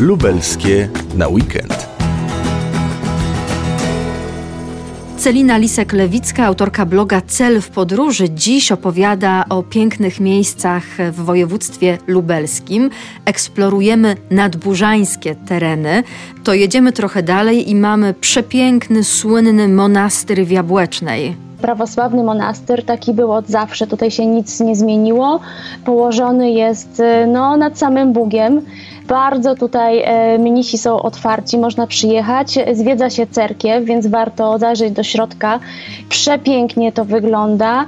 lubelskie na weekend. Celina Lisek-Lewicka, autorka bloga Cel w podróży, dziś opowiada o pięknych miejscach w województwie lubelskim. Eksplorujemy nadburzańskie tereny. To jedziemy trochę dalej i mamy przepiękny, słynny monastyr w Jabłecznej prawosławny monastyr, taki był od zawsze, tutaj się nic nie zmieniło. Położony jest no, nad samym Bugiem. Bardzo tutaj e, mnisi są otwarci, można przyjechać, zwiedza się cerkiew, więc warto zajrzeć do środka. Przepięknie to wygląda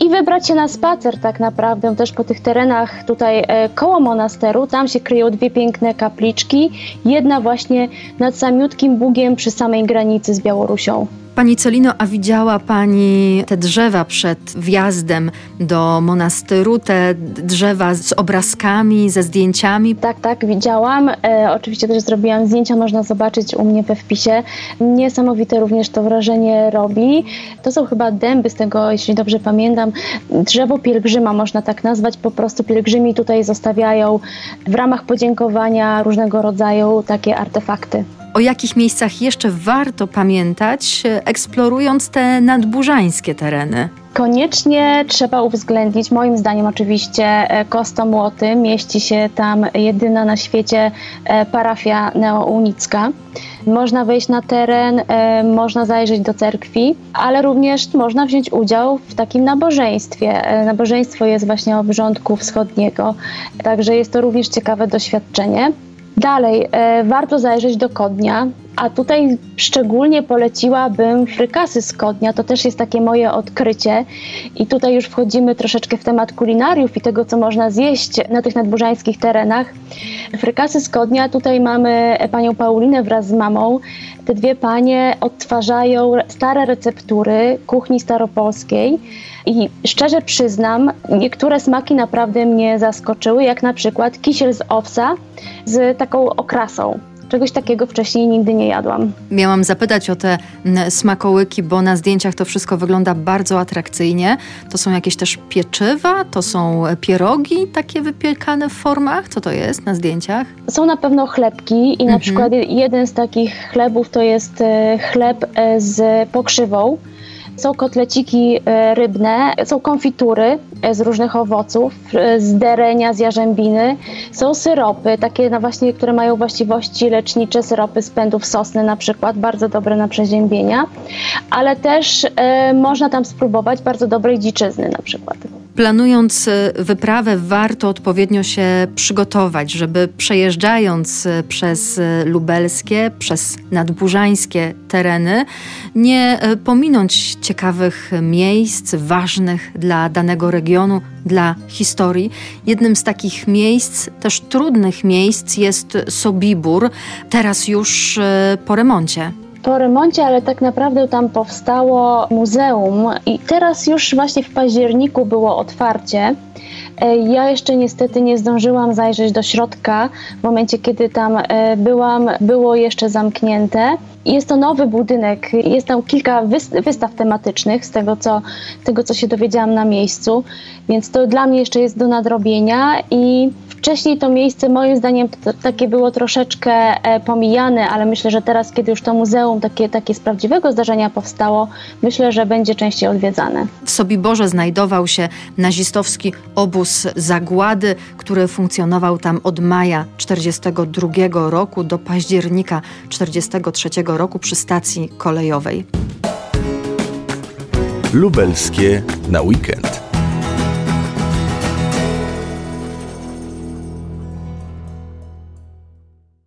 i wybrać się na spacer tak naprawdę też po tych terenach tutaj e, koło monasteru. Tam się kryją dwie piękne kapliczki, jedna właśnie nad samiutkim Bugiem przy samej granicy z Białorusią. Pani Celino, a widziała Pani te drzewa przed wjazdem do monastyru, te drzewa z obrazkami, ze zdjęciami? Tak, tak, widziałam. E, oczywiście też zrobiłam zdjęcia, można zobaczyć u mnie we wpisie. Niesamowite również to wrażenie robi. To są chyba dęby z tego, jeśli dobrze pamiętam, drzewo pielgrzyma można tak nazwać. Po prostu pielgrzymi tutaj zostawiają w ramach podziękowania różnego rodzaju takie artefakty o jakich miejscach jeszcze warto pamiętać, eksplorując te nadburzańskie tereny? Koniecznie trzeba uwzględnić, moim zdaniem oczywiście, e, Kostomłoty. Mieści się tam jedyna na świecie e, parafia neounicka. Można wejść na teren, e, można zajrzeć do cerkwi, ale również można wziąć udział w takim nabożeństwie. Nabożeństwo jest właśnie obrządku wschodniego, także jest to również ciekawe doświadczenie. Dalej, e, warto zajrzeć do Kodnia, a tutaj szczególnie poleciłabym frykasy z Kodnia, to też jest takie moje odkrycie i tutaj już wchodzimy troszeczkę w temat kulinariów i tego, co można zjeść na tych nadburzańskich terenach. Frykasy z Kodnia, tutaj mamy panią Paulinę wraz z mamą. Te dwie panie odtwarzają stare receptury kuchni staropolskiej i szczerze przyznam, niektóre smaki naprawdę mnie zaskoczyły, jak na przykład kisiel z owsa z taką okrasą. Czegoś takiego wcześniej nigdy nie jadłam. Miałam zapytać o te smakołyki, bo na zdjęciach to wszystko wygląda bardzo atrakcyjnie. To są jakieś też pieczywa, to są pierogi takie wypiekane w formach? Co to jest na zdjęciach? Są na pewno chlebki i mhm. na przykład jeden z takich chlebów to jest e, chleb e, z pokrzywą są kotleciki e, rybne, są konfitury e, z różnych owoców, e, z derenia, z jarzębiny. Są syropy, takie no właśnie, które mają właściwości lecznicze, syropy z pędów sosny na przykład, bardzo dobre na przeziębienia, ale też można tam spróbować bardzo dobrej dziczyzny na przykład. Planując wyprawę, warto odpowiednio się przygotować, żeby przejeżdżając przez lubelskie, przez nadburzańskie tereny, nie pominąć ciekawych miejsc, ważnych dla danego regionu, dla historii. Jednym z takich miejsc, też trudnych miejsc, jest Sobibór, teraz już e, po remoncie po remoncie, ale tak naprawdę tam powstało muzeum i teraz już właśnie w październiku było otwarcie. E, ja jeszcze niestety nie zdążyłam zajrzeć do środka. W momencie, kiedy tam e, byłam, było jeszcze zamknięte. Jest to nowy budynek, jest tam kilka wystaw tematycznych z tego co, tego, co się dowiedziałam na miejscu, więc to dla mnie jeszcze jest do nadrobienia i Wcześniej to miejsce moim zdaniem takie było troszeczkę e, pomijane, ale myślę, że teraz, kiedy już to muzeum takie, takie z prawdziwego zdarzenia powstało, myślę, że będzie częściej odwiedzane. W Sobiborze znajdował się nazistowski obóz zagłady, który funkcjonował tam od maja 1942 roku do października 1943 roku przy stacji kolejowej. Lubelskie na weekend.